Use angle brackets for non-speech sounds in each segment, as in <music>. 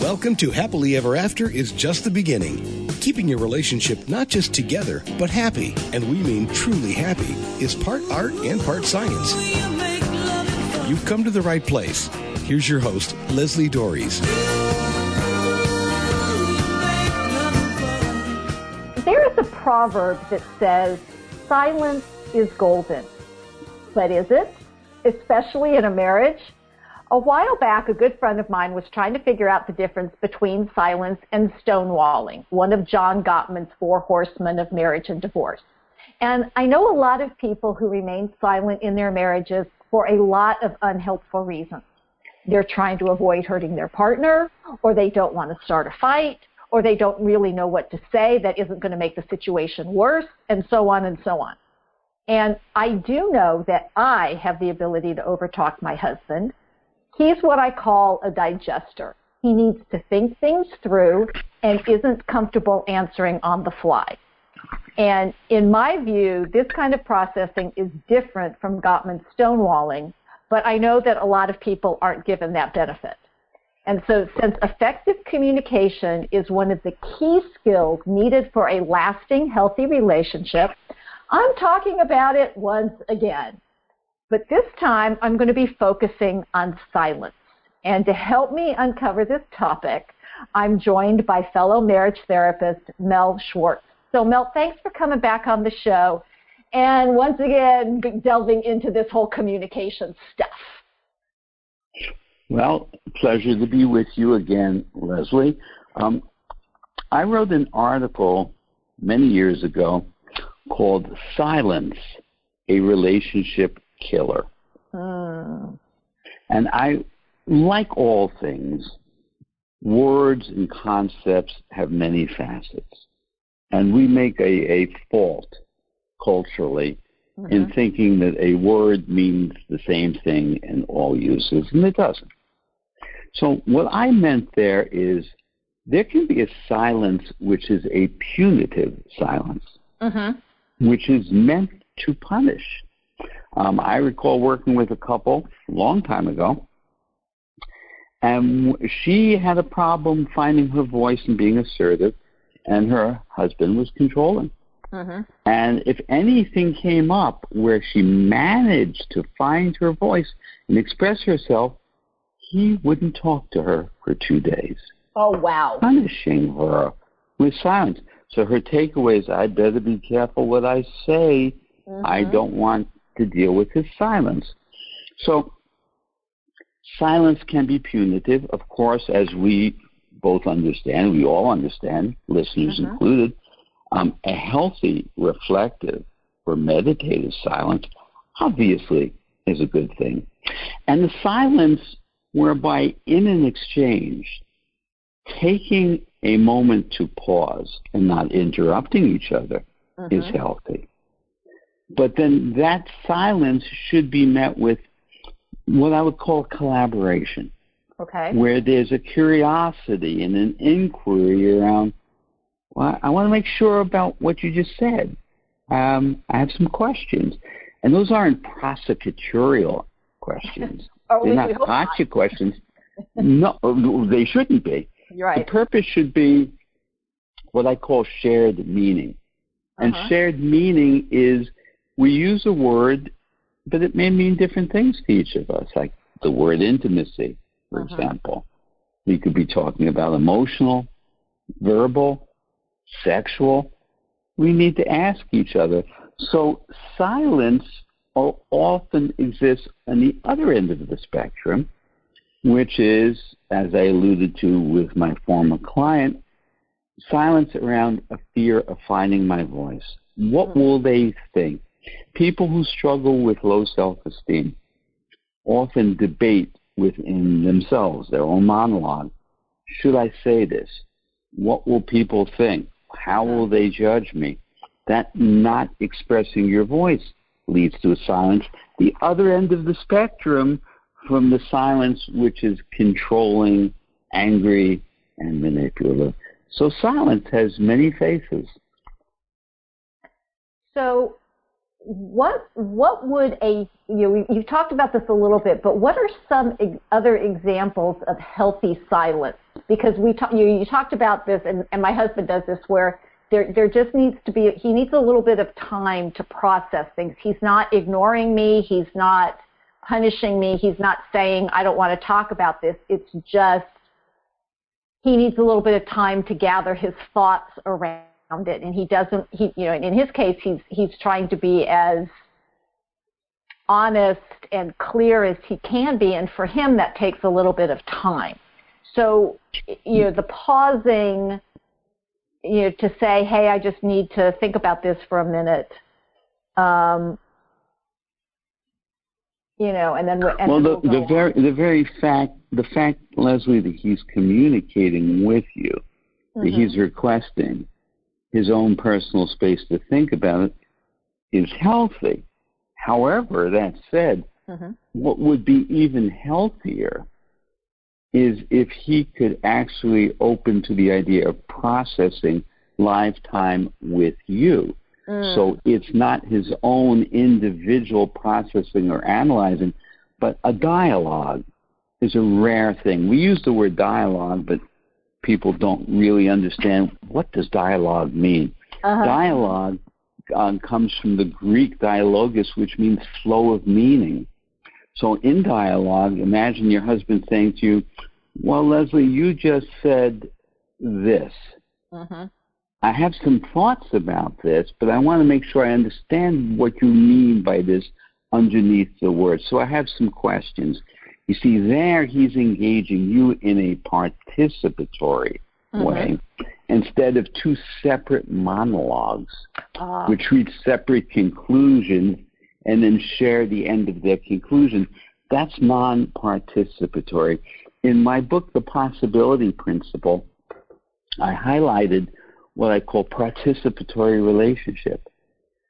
Welcome to Happily Ever After is just the beginning. Keeping your relationship not just together, but happy, and we mean truly happy, is part art and part science. You've come to the right place. Here's your host, Leslie Doares. There is a proverb that says, silence is golden. But is it? Especially in a marriage? A while back, a good friend of mine was trying to figure out the difference between silence and stonewalling, one of John Gottman's four horsemen of marriage and divorce. And I know a lot of people who remain silent in their marriages for a lot of unhelpful reasons. They're trying to avoid hurting their partner, or they don't want to start a fight, or they don't really know what to say that isn't going to make the situation worse, and so on and so on. And I do know that I have the ability to overtalk my husband, He's what I call a digester. He needs to think things through and isn't comfortable answering on the fly. And in my view, this kind of processing is different from Gottman's stonewalling, but I know that a lot of people aren't given that benefit. And so since effective communication is one of the key skills needed for a lasting, healthy relationship, I'm talking about it once again. But this time, I'm going to be focusing on silence. And to help me uncover this topic, I'm joined by fellow marriage therapist Mel Schwartz. So, Mel, thanks for coming back on the show and once again delving into this whole communication stuff. Well, pleasure to be with you again, Leslie. Um, I wrote an article many years ago called Silence, a Relationship killer. Mm. And I, like all things, words and concepts have many facets. And we make a, a fault culturally mm-hmm. in thinking that a word means the same thing in all uses, and it doesn't. So, what I meant there is there can be a silence which is a punitive silence, mm-hmm. which is meant to punish. Um, I recall working with a couple a long time ago, and she had a problem finding her voice and being assertive, and her husband was controlling. Mm-hmm. And if anything came up where she managed to find her voice and express herself, he wouldn't talk to her for two days. Oh, wow. Punishing her with silence. So her takeaway is I better be careful what I say. Mm-hmm. I don't want to deal with his silence. So, silence can be punitive, of course, as we both understand, we all understand, listeners mm-hmm. included. Um, a healthy, reflective, or meditative silence obviously is a good thing. And the silence whereby, in an exchange, taking a moment to pause and not interrupting each other mm-hmm. is healthy. But then that silence should be met with what I would call collaboration. Okay. Where there's a curiosity and an inquiry around, well, I want to make sure about what you just said. Um, I have some questions. And those aren't prosecutorial questions. <laughs> oh, They're not gotcha questions. no, they shouldn't be. You're right. The purpose should be what I call shared meaning. And uh-huh. shared meaning is we use a word, but it may mean different things to each of us, like the word intimacy, for uh-huh. example. We could be talking about emotional, verbal, sexual. We need to ask each other. So silence often exists on the other end of the spectrum, which is, as I alluded to with my former client, silence around a fear of finding my voice. What mm-hmm. will they think? People who struggle with low self esteem often debate within themselves, their own monologue. Should I say this? What will people think? How will they judge me? That not expressing your voice leads to a silence. The other end of the spectrum from the silence which is controlling, angry, and manipulative. So silence has many faces. So what what would a you know you've talked about this a little bit, but what are some ex- other examples of healthy silence? Because we talk, you, you talked about this, and, and my husband does this where there there just needs to be he needs a little bit of time to process things. He's not ignoring me. He's not punishing me. He's not saying I don't want to talk about this. It's just he needs a little bit of time to gather his thoughts around it and he doesn't he you know in his case he's he's trying to be as honest and clear as he can be and for him that takes a little bit of time so you know the pausing you know to say hey i just need to think about this for a minute um you know and then and well the we'll the very on. the very fact the fact leslie that he's communicating with you that Mm-hmm. he's requesting his own personal space to think about it is healthy. However, that said, Mhm. what would be even healthier is if he could actually open to the idea of processing lifetime with you. Mm. So it's not his own individual processing or analyzing, but a dialogue is a rare thing. We use the word dialogue, but people don't really understand what does dialogue mean. Uh-huh. Dialogue um, comes from the Greek dialogus, which means flow of meaning. So in dialogue, imagine your husband saying to you, "Well, Leslie, you just said this. Mhm. I have some thoughts about this, but I want to make sure I understand what you mean by this underneath the words. So I have some questions. You see, there he's engaging you in a participatory Mhm. way instead of two separate monologues, Ah. which reach separate conclusions and then share the end of their conclusion. That's non participatory. In my book, The Possibility Principle, I highlighted what I call participatory relationship,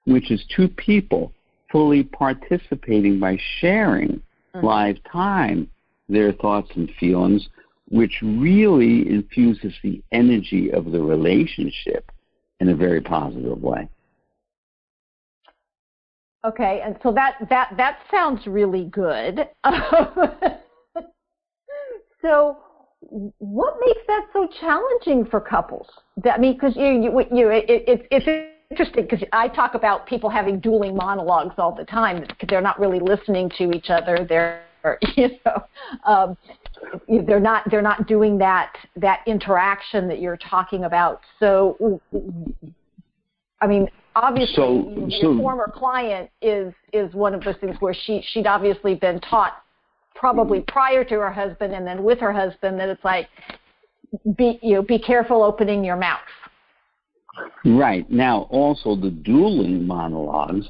which is two people fully participating by sharing Mhm. live time their thoughts and feelings, which really infuses the energy of the relationship in a very positive way. Okay, and so that that that sounds really good. <laughs> so, what makes that so challenging for couples? That, I mean, because you you, you it, it's it's interesting because I talk about people having dueling monologues all the time because they're not really listening to each other. They're you know. Um, they're not they're not doing that that interaction that you're talking about. So, I mean, obviously, So- your so- former client is is one of those things where she she'd obviously been taught probably prior to her husband and then with her husband that it's like be you know be careful opening your mouth. Right. Now, also, the dueling monologues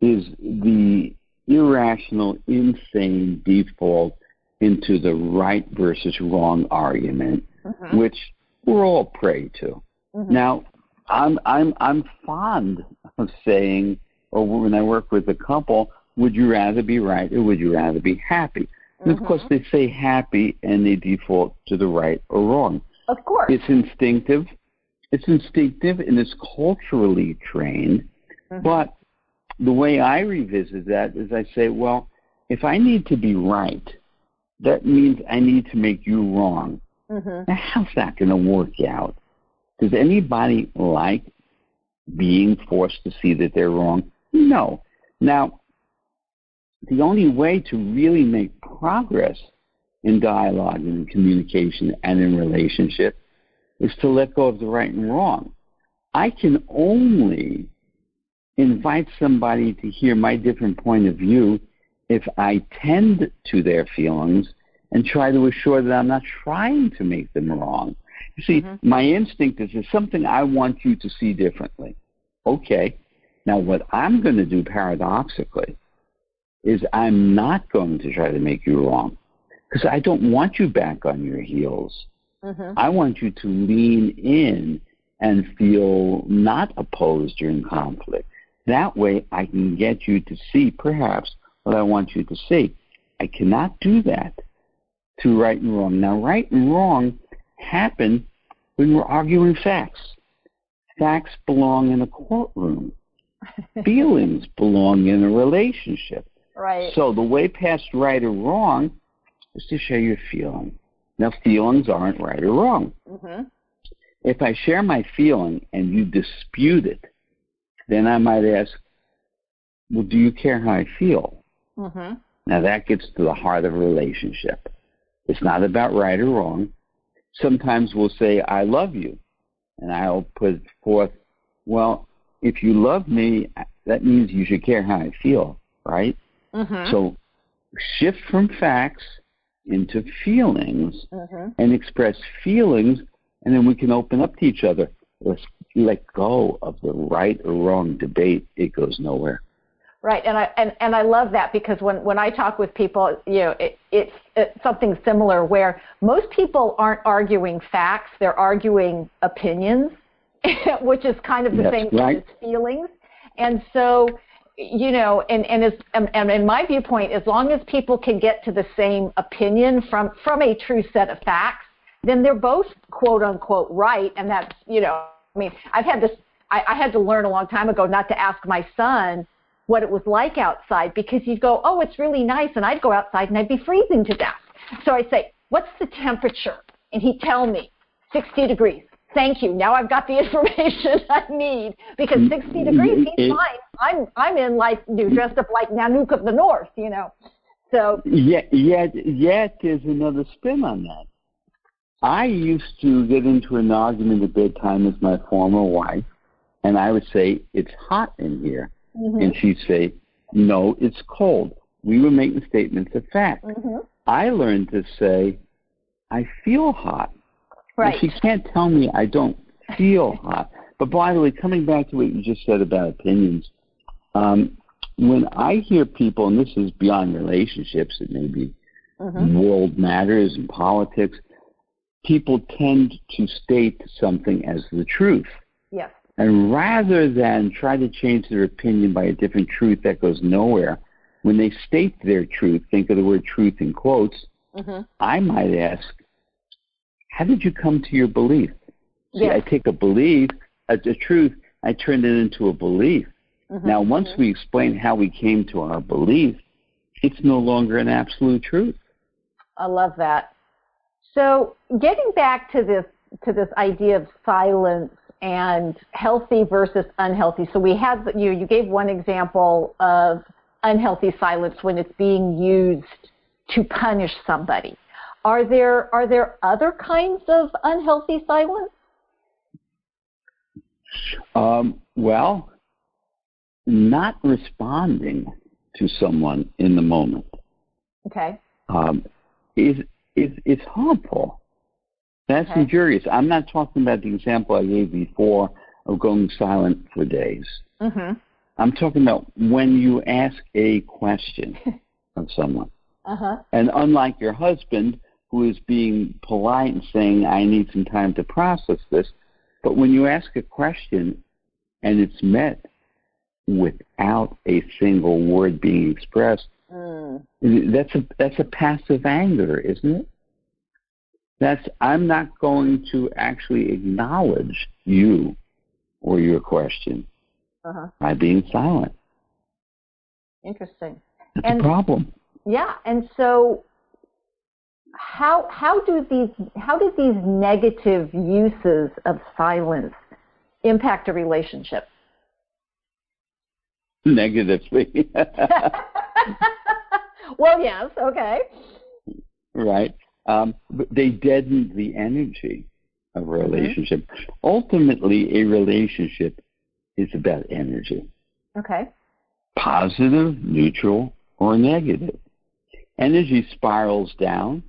is the irrational, insane default into the right versus wrong argument, Mm-hmm. which we're all prey to. Mhm. Now, I'm I'm I'm fond of saying, or when I work with a couple, would you rather be right or would you rather be happy? And of course, they say happy and they default to the right or wrong. Of course. It's instinctive. It's instinctive and it's culturally trained. Mhm. But the way I revisit that is I say, well, if I need to be right, that means I need to make you wrong. hmm Now, how's that going to work out? Does anybody like being forced to see that they're wrong? No. Now, the only way to really make progress in dialogue and in communication and in relationship is to let go of the right and wrong. I can only invite somebody to hear my different point of view if I tend to their feelings and try to assure that I'm not trying to make them wrong. You see, Mm-hmm. my instinct is there's something I want you to see differently. Okay. Now, what I'm going to do paradoxically is I'm not going to try to make you wrong because I don't want you back on your heels. Hmm I want you to lean in and feel not opposed during conflict. That way, I can get you to see perhaps what I want you to see. I cannot do that to right and wrong. Now, right and wrong happen when we're arguing facts. Facts belong in a courtroom. <laughs> feelings belong in a relationship. Right. So the way past right or wrong is to share your feeling. Now, feelings aren't right or wrong. Mm-hmm. If I share my feeling and you dispute it, then I might ask, well, do you care how I feel? Mm-hmm. Now that gets to the heart of a relationship. It's not about right or wrong. Sometimes we'll say, I love you. And I'll put forth, well, if you love me, that means you should care how I feel, right? Mm-hmm. So shift from facts into feelings mm-hmm. and express feelings, and then we can open up to each other. Let's let go of the right or wrong debate. It goes nowhere. Right, and I and, and I love that because when, when I talk with people, you know, it, it's, it's something similar where most people aren't arguing facts; they're arguing opinions, <laughs> which is kind of the That's same right. as feelings. And so, you know, and and as and, and in my viewpoint, as long as people can get to the same opinion from from a true set of facts, then they're both quote unquote right, and that's you know, I mean, I've had this. I, I had to learn a long time ago not to ask my son what it was like outside because you'd go, oh, it's really nice, and I'd go outside and I'd be freezing to death. So I'd say, what's the temperature? And he'd tell me, 60 degrees. Thank you. Now I've got the <laughs> information I need because 60 degrees, he's fine. I'm I'm in like new, dressed up like Nanook of the North, you know. So yet, yet, yet, there's another spin on that. I used to get into an argument at bedtime with my former wife, and I would say it's hot in here, mm-hmm. and she'd say, "No, it's cold." We were making statements of fact. Mm-hmm. I learned to say, "I feel hot." Right. And she can't tell me I don't feel hot. But by the way, coming back to what you just said about opinions, um, when I hear people, and this is beyond relationships, it may be mm-hmm. world matters and politics, people tend to state something as the truth. Yes. And rather than try to change their opinion by a different truth that goes nowhere, when they state their truth, think of the word truth in quotes, mm-hmm. I might ask, how did you come to your belief? See. I take a belief, a, a truth, I turn it into a belief. Mm-hmm. Now, once we explain how we came to our belief, it's no longer an absolute truth. I love that. So, getting back to this to this idea of silence and healthy versus unhealthy. So we had you you gave one example of unhealthy silence when it's being used to punish somebody. Are there are there other kinds of unhealthy silence? Um, well, not responding to someone in the moment Okay. um, is is is harmful. That's Okay. injurious. I'm not talking about the example I gave before of going silent for days. Mm-hmm. I'm talking about when you ask a question <laughs> of someone. Uh huh. And unlike your husband, who is being polite and saying, I need some time to process this, but when you ask a question and it's met without a single word being expressed, Mm. that's a that's a passive anger, isn't it? That's I'm not going to actually acknowledge you or your question Uh-huh. by being silent. Interesting. That's And- a problem. Yeah, and so how how do these how do these negative uses of silence impact a relationship? Negatively. <laughs> well, yes, okay. right? Um, but they deaden the energy of a relationship. Ultimately, a relationship is about energy Okay. positive, neutral, or negative. Energy spirals down,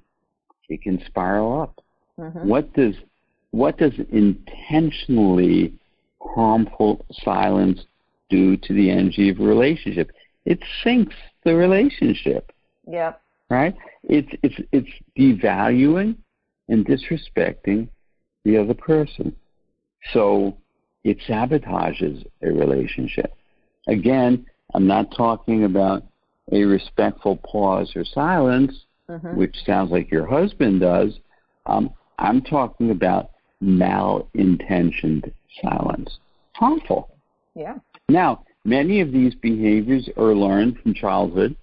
it can spiral up. hmm What does what does intentionally harmful silence do to the energy of a relationship? It sinks the relationship Yep. right? It's it's it's devaluing and disrespecting the other person. So it sabotages a relationship. Again, I'm not talking about a respectful pause or silence, hmm which sounds like your husband does. Um, I'm talking about malintentioned silence. Harmful. Yeah. Now, many of these behaviors are learned from childhood.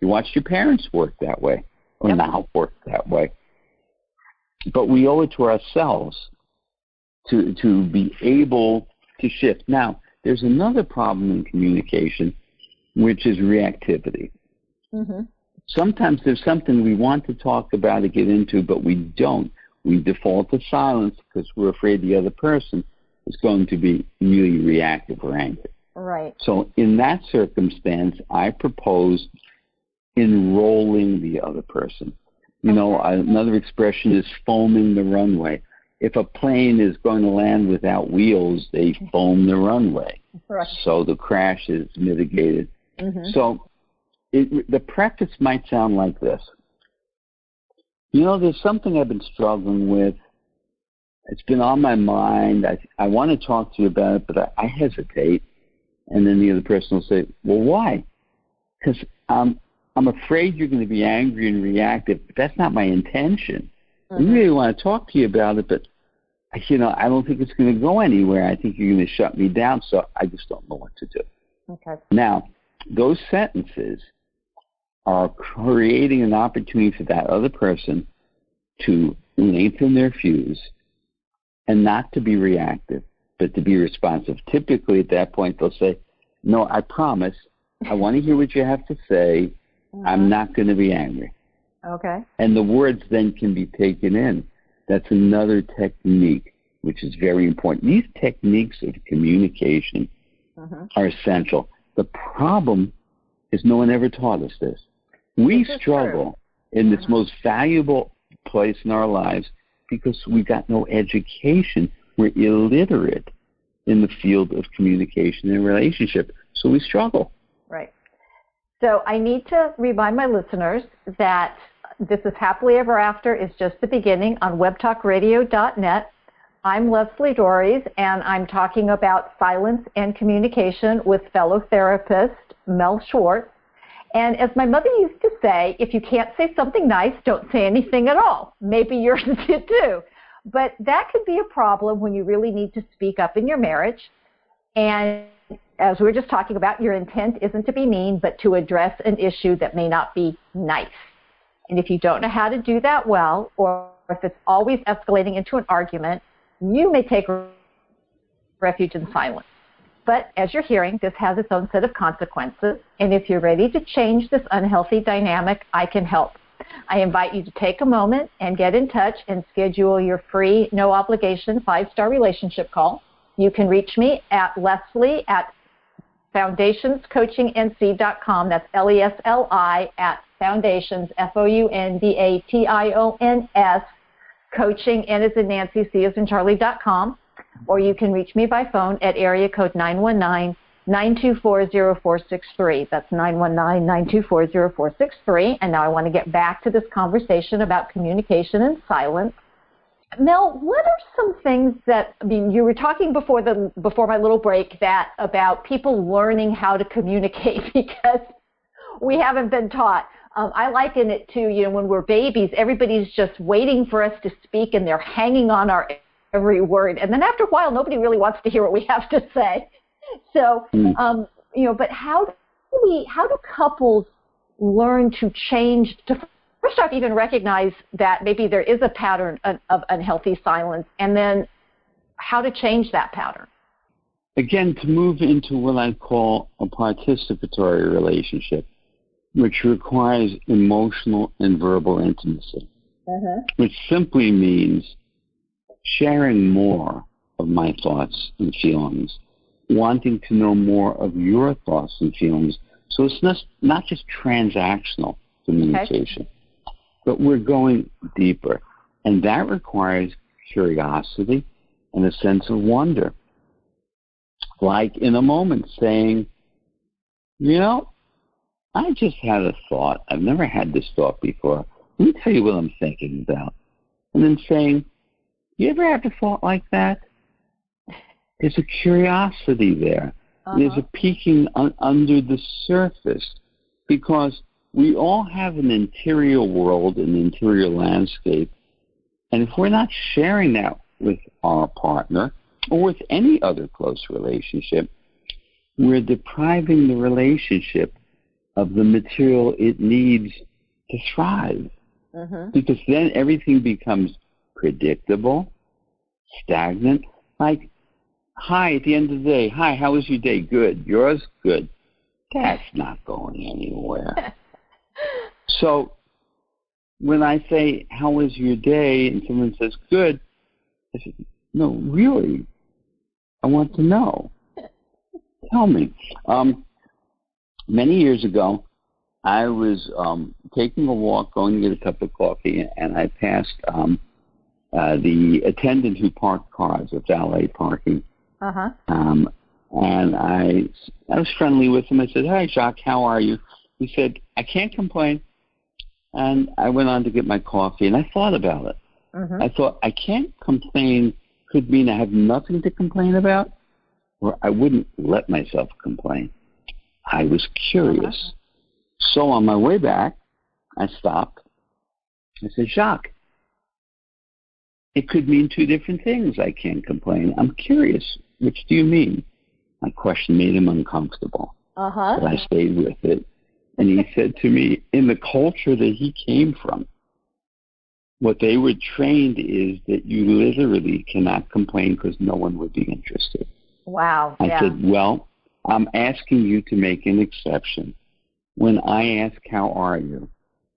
You watched your parents work that way, or yep. now work that way. But we owe it to ourselves to to be able to shift. Now, there's another problem in communication, which is reactivity. Mm-hmm. Sometimes there's something we want to talk about or get into, but we don't. We default to silence because we're afraid the other person is going to be really reactive or angry. Right. So in that circumstance, I propose enrolling the other person. You okay. know, another expression is foaming the runway. If a plane is going to land without wheels, they <laughs> foam the runway. Right. So the crash is mitigated. Mm-hmm. So it, the practice might sound like this. You know, there's something I've been struggling with. It's been on my mind. I, I want to talk to you about it, but I, I hesitate. And then the other person will say, well, why? Because um, I'm afraid you're going to be angry and reactive. But that's not my intention. Mm-hmm. I really want to talk to you about it, but you know, I don't think it's going to go anywhere. I think you're going to shut me down, so I just don't know what to do. Okay. Now, those sentences are creating an opportunity for that other person to lengthen their fuse and not to be reactive, but to be responsive. Typically, at that point, they'll say, No, I promise. I want to hear what you have to say. Mm-hmm. I'm not going to be angry. Okay. And the words then can be taken in. That's another technique which is very important. These techniques of communication mm-hmm. are essential. The problem is no one ever taught us this. We struggle true. in this mm-hmm. most valuable place in our lives because we got no education. We're illiterate in the field of communication and relationship. So we struggle. Right. So I need to remind my listeners that this is Happily Ever After is just the beginning on webtalkradio.net. I'm Leslie Doares, and I'm talking about silence and communication with fellow therapist Mel Schwartz. And as my mother used to say, if you can't say something nice, don't say anything at all. Maybe yours <laughs> did too. But that could be a problem when you really need to speak up in your marriage. And as we were just talking about, your intent isn't to be mean, but to address an issue that may not be nice. And if you don't know how to do that well, or if it's always escalating into an argument, you may take refuge in silence. But as you're hearing, this has its own set of consequences. And if you're ready to change this unhealthy dynamic, I can help. I invite you to take a moment and get in touch and schedule your free, no obligation five star relationship call. You can reach me at Leslie at foundationscoachingnc.com. That's L E S L I at Foundations, F O U N D A T I O N S, coaching, N is in Nancy, C is in Charlie.com. Or you can reach me by phone at area code 919 924 0463. That's 919 924 0463. And now I want to get back to this conversation about communication and silence. Mel, what are some things that I mean? You were talking before the before my little break that about people learning how to communicate <laughs> because we haven't been taught. Um, I liken it to, you know, when we're babies, everybody's just waiting for us to speak and they're hanging on our every word. And then after a while, nobody really wants to hear what we have to say. So, mm. um, you know, but how do we, how do couples learn to change, to first off even recognize that maybe there is a pattern of, of unhealthy silence and then how to change that pattern? Again, to move into what I call a participatory relationship which requires emotional and verbal intimacy, uh-huh. which simply means sharing more of my thoughts and feelings, wanting to know more of your thoughts and feelings. So it's not, not just transactional communication, okay. but we're going deeper. And that requires curiosity and a sense of wonder. Like in a moment saying, you know, I just had a thought. I've never had this thought before. Let me tell you what I'm thinking about. And then saying, you ever have a thought like that? There's a curiosity there. Uh-huh. There's a peeking un- under the surface because we all have an interior world, an interior landscape. And if we're not sharing that with our partner or with any other close relationship, we're depriving the relationship of the material it needs to thrive. Mm-hmm. Because then everything becomes predictable, stagnant. Like, hi, at the end of the day, hi, how was your day? Good. Yours? Good. That's <laughs> not going anywhere. so when I say, how was your day? And someone says, good, I said, no, really, I want to know. <laughs> Tell me. Um, many years ago, I was um, taking a walk, going to get a cup of coffee, and I passed um, uh, the attendant who parked cars at valet parking. Uh-huh. Um, and I, I was friendly with him. I said, "Hi, Jacques, how are you?" He said, "I can't complain." And I went on to get my coffee, and I thought about it. Mm-hmm. I thought, I can't complain could mean I have nothing to complain about, or I wouldn't let myself complain. I was curious. Uh-huh. So on my way back, I stopped. I said, Jacques, it could mean two different things. I can't complain. I'm curious. Which do you mean? My question made him uncomfortable. Uh-huh. But I stayed with it. And he said to me, in the culture that he came from, what they were trained is that you literally cannot complain because no one would be interested. Wow. I yeah. said, well, I'm asking you to make an exception. When I ask, how are you?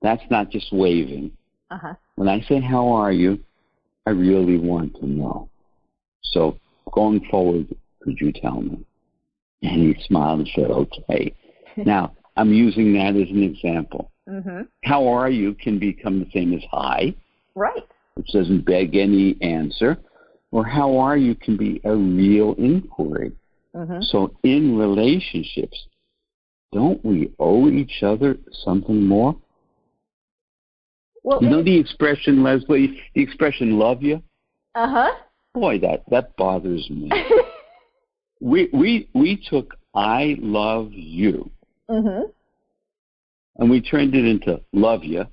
That's not just waving. Uh-huh. When I say, how are you? I really want to know. So going forward, could you tell me? And he smiled and said, okay. <laughs> now, I'm using that as an example. Mm-hmm. How are you can become the same as hi. Right. Which doesn't beg any answer. Or how are you can be a real inquiry. Mm-hmm. So in relationships, don't we owe each other something more? Well, you know the expression, Leslie, the expression "love you." Uh huh. Boy, that that bothers me. <laughs> we we we took "I love you," mm-hmm. and we turned it into "love you,"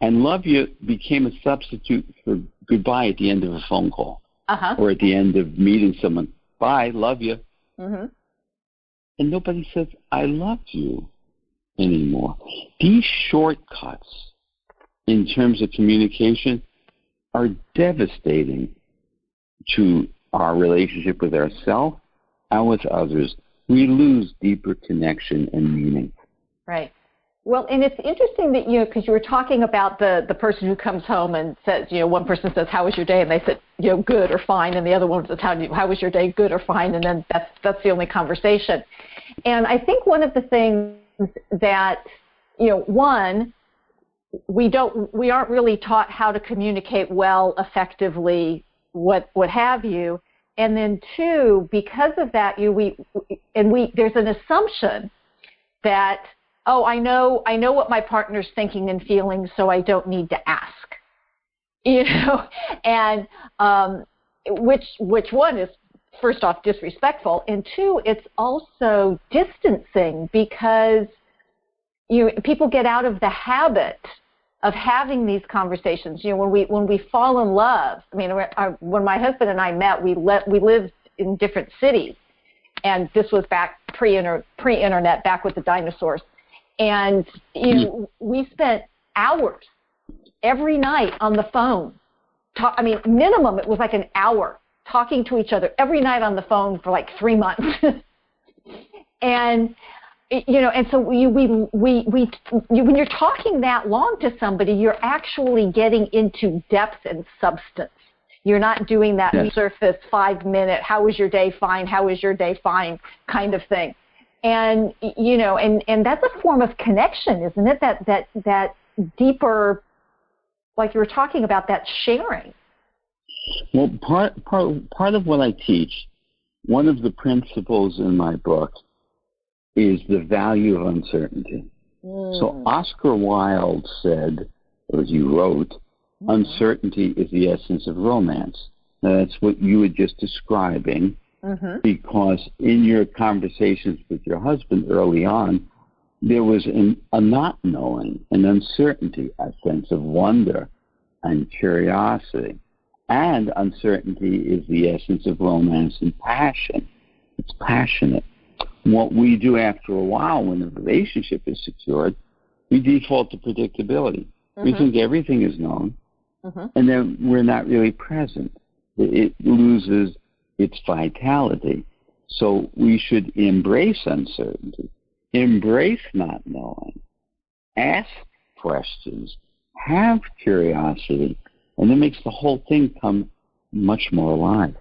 and "love you" became a substitute for goodbye at the end of a phone call uh-huh. or at the end of meeting someone. Bye, love you. Mm-hmm. And nobody says "I love you" anymore. These shortcuts in terms of communication are devastating to our relationship with ourselves and with others. We lose deeper connection and meaning. Right. Well, and it's interesting that you know because you were talking about the the person who comes home and says, you know, one person says, "How was your day?" and they said, you know, good or fine, and the other one says, "How how was your day? Good or fine?" and then that's that's the only conversation. And I think one of the things that you know, one, we don't we aren't really taught how to communicate well effectively what what have you. And then two because of that you we and we there's an assumption that oh i know i know what my partner's thinking and feeling so i don't need to ask. <laughs> You know and um which which one is first off disrespectful and two it's also distancing because you people get out of the habit of having these conversations. You know, when we when we fall in love. I mean, our, uh, when my husband and I met, we let we lived in different cities, and this was back pre pre internet, back with the dinosaurs, and you know, we spent hours every night on the phone. Talk, I mean, minimum it was like an hour talking to each other every night on the phone for like three months. <laughs> and you know, and so we, we, we, we, you, when you're talking that long to somebody, you're actually getting into depth and substance. You're not doing that yes. surface five minute, how was your day fine, how was your day fine kind of thing. And, you know, and, and that's a form of connection, isn't it? That, that, that deeper, like you were talking about, that sharing. Well, part, part, part of what I teach, one of the principles in my book is the value of uncertainty. Mm. So Oscar Wilde said, or he wrote, mm. uncertainty is the essence of romance. Now, that's what you were just describing, mm-hmm. because in your conversations with your husband early on, there was an, a not knowing, an uncertainty, a sense of wonder and curiosity. And uncertainty is the essence of romance and passion. It's passionate. What we do after a while when the relationship is secured, we default to predictability. Mm-hmm. We think everything is known, mm-hmm. and then we're not really present. It loses its vitality. So we should embrace uncertainty, embrace not knowing, ask questions, have curiosity, and it makes the whole thing come much more alive.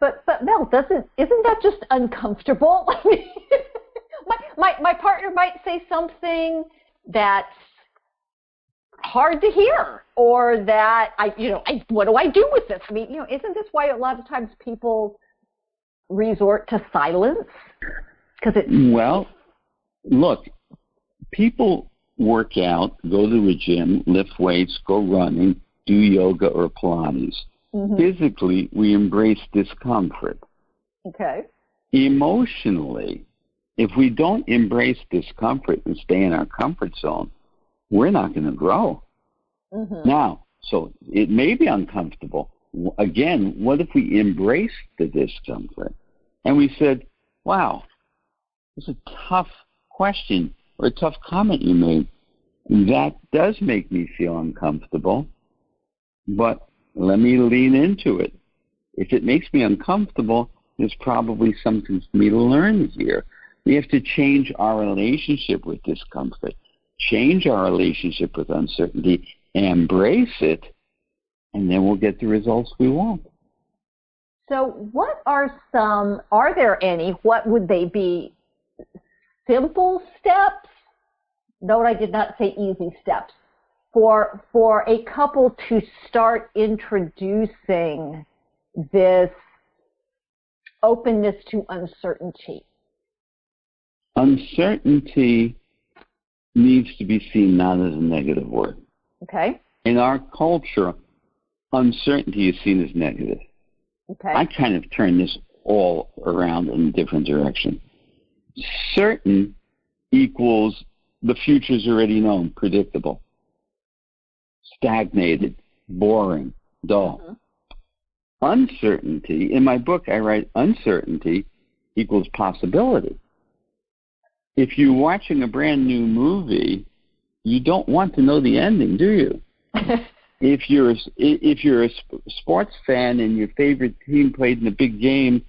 But but Mel, doesn't isn't that just uncomfortable? <laughs> my, my my partner might say something that's hard to hear or that I you know I what do I do with this? I mean, you know, isn't this why a lot of times people resort to silence? Because it Well, look, people work out, go to the gym, lift weights, go running, do yoga or Pilates Mm-hmm. Physically, we embrace discomfort. Okay. Emotionally, if we don't embrace discomfort and stay in our comfort zone, we're not going to grow. Mm-hmm. Now, so it may be uncomfortable. Again, what if we embrace the discomfort and we said, wow, it's a tough question or a tough comment you made. That does make me feel uncomfortable, but let me lean into it. If it makes me uncomfortable, there's probably something for me to learn here. We have to change our relationship with discomfort, change our relationship with uncertainty, embrace it, and then we'll get the results we want. So, what are some, are there any, what would they be? Simple steps? Note I did not say easy steps for for a couple to start introducing this openness to uncertainty? Uncertainty needs to be seen not as a negative word. Okay. In our culture, uncertainty is seen as negative. Okay. I kind of turn this all around in a different direction. Certain equals the future's already known, predictable stagnated, boring, dull. Mm-hmm. Uncertainty, in my book, I write uncertainty equals possibility. If you're watching a brand new movie, you don't want to know the ending, do you? if <laughs> you're if you're a sports fan and your favorite team played in a big game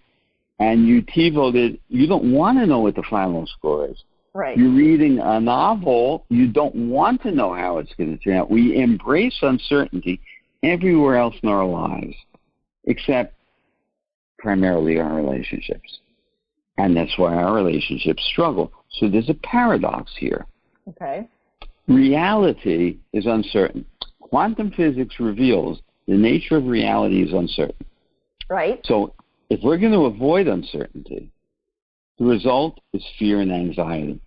and you TiVoed it, you don't want to know what the final score is. Right. You're reading a novel, you don't want to know how it's going to turn out. We embrace uncertainty everywhere else in our lives, except primarily our relationships. And that's why our relationships struggle. So there's a paradox here. Okay. Reality is uncertain. Quantum physics reveals the nature of reality is uncertain. Right. So if we're going to avoid uncertainty, the result is fear and anxiety,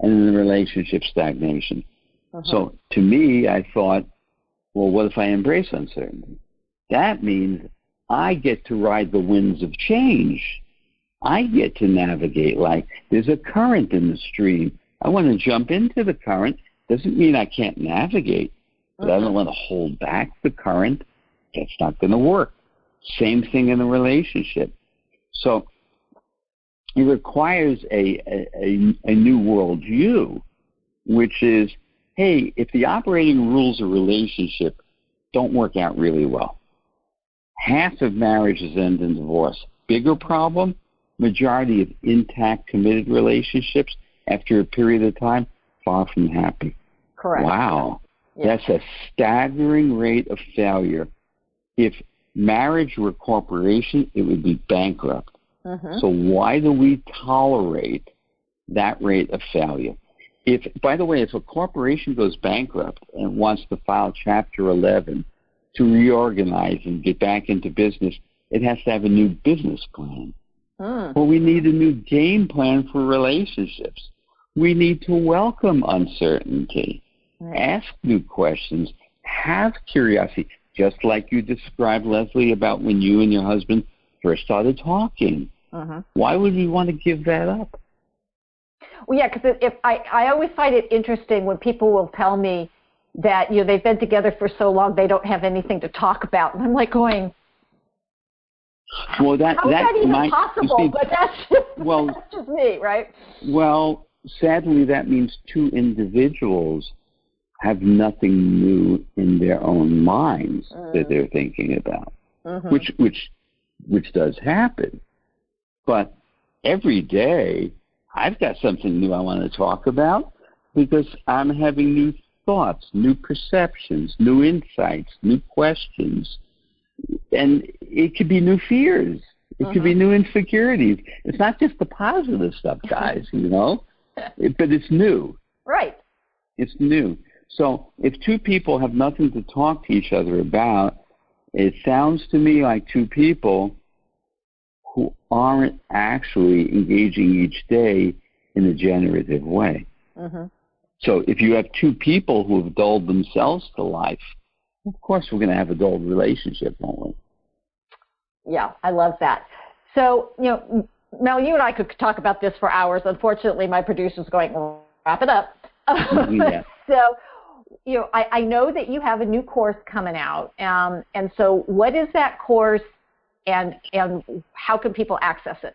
and in the relationship, stagnation. Uh-huh. So to me, I thought, well, what if I embrace uncertainty? That means I get to ride the winds of change. I get to navigate like there's a current in the stream. I want to jump into the current. Doesn't mean I can't navigate, but uh-huh. I don't uh-huh. want to hold back the current. That's not going to work. Same thing in the relationship. So it requires a, a, a new worldview, which is, hey, if the operating rules of relationship don't work out really well, half of marriages end in divorce. Bigger problem, majority of intact, committed relationships after a period of time, far from happy. Correct. Wow. That's a staggering rate of failure. If marriage were a corporation, it would be bankrupt. Mm-hmm. So why do we tolerate that rate of failure? If, by the way, if a corporation goes bankrupt and wants to file Chapter 11 to reorganize and get back into business, it has to have a new business plan. Mm. Well, we need a new game plan for relationships. We need to welcome uncertainty, right. ask new questions, have curiosity, just like you described, Leslie, about when you and your husband first started talking. Uh-huh. Why would we want to give that up? Well, yeah, because if I, I always find it interesting when people will tell me that you know they've been together for so long they don't have anything to talk about, and I'm like going, Well, that How that is that even might, possible? See, but that's <laughs> just, well, that's just me, right? Well, sadly, that means two individuals have nothing new in their own minds mm. that they're thinking about, mm-hmm. which which which does happen. But every day, I've got something new I want to talk about because I'm having new thoughts, new perceptions, new insights, new questions, and it could be new fears. It could be mm-hmm. new insecurities. It's not just the positive stuff, <laughs> guys, you know, it, but it's new. Right. It's new. So if two people have nothing to talk to each other about, it sounds to me like two people who aren't actually engaging each day in a generative way. Mm-hmm. So if you have two people who have dulled themselves to life, of course we're going to have a dulled relationship, won't we? Yeah, I love that. So, you know, Mel, you and I could talk about this for hours. Unfortunately, my producer's going, wrap it up. <laughs> Yeah. <laughs> so, you know, I, I know that you have a new course coming out. Um, and so what is that course and, and how can people access it?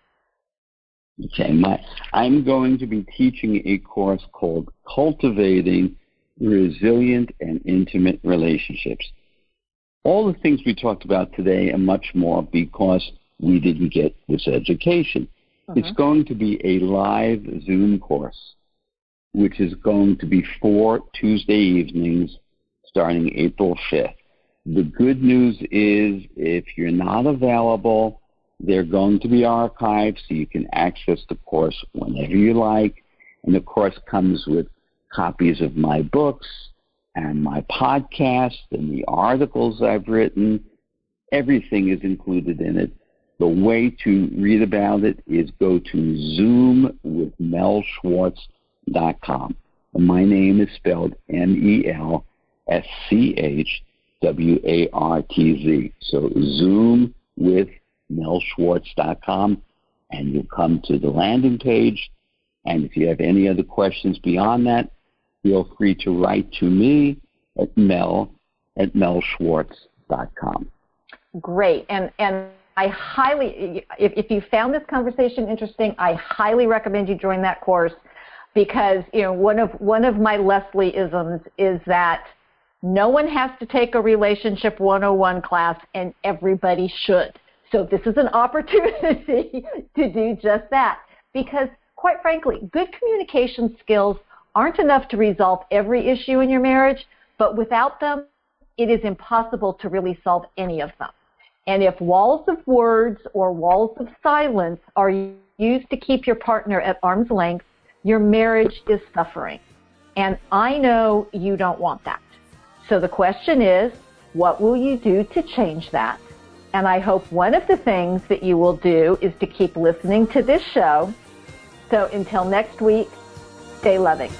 Okay, my, I'm going to be teaching a course called Cultivating Resilient and Intimate Relationships. All the things we talked about today and much more because we didn't get this education. Uh-huh. It's going to be a live Zoom course, which is going to be four Tuesday evenings starting April 5th. The good news is if you're not available, they're going to be archived so you can access the course whenever you like. And the course comes with copies of my books and my podcast and the articles I've written. Everything is included in it. The way to read about it is go to zoomwithmelschwartz.com. And my name is spelled M-E-L-S-C-H-W-A-R-T-Z. So zoom with melschwartz.com, and you'll come to the landing page. And if you have any other questions beyond that, feel free to write to me at mel at melschwartz.com. Great. And, and I highly, if, if you found this conversation interesting, I highly recommend you join that course because, you know, one of, one of my Leslie isms is that no one has to take a relationship 101 class and everybody should. So this is an <laughs> opportunity to do just that because quite frankly, good communication skills aren't enough to resolve every issue in your marriage, but without them, it is impossible to really solve any of them. And if walls of words or walls of silence are used to keep your partner at arm's length, your marriage is suffering. And I know you don't want that. So the question is, what will you do to change that? And I hope one of the things that you will do is to keep listening to this show. So until next week, stay loving.